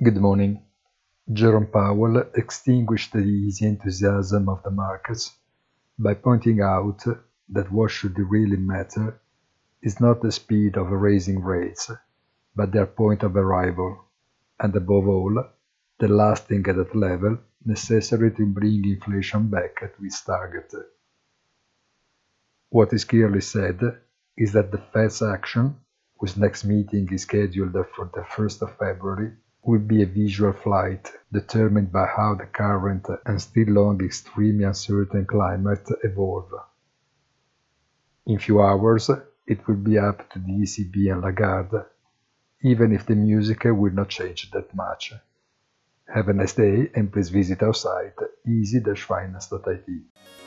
Good morning. Jerome Powell extinguished the easy enthusiasm of the markets by pointing out that what should really matter is not the speed of raising rates, but their point of arrival, and above all, the lasting at that level necessary to bring inflation back to its target. What is clearly said is that the Fed's action, whose next meeting is scheduled for the 1st of February, will be a visual flight determined by how the current and still long extremely uncertain climate evolve. In few hours, it will be up to the ECB and Lagarde, even if the music will not change that much. Have a nice day and please visit our site easy-finance.it.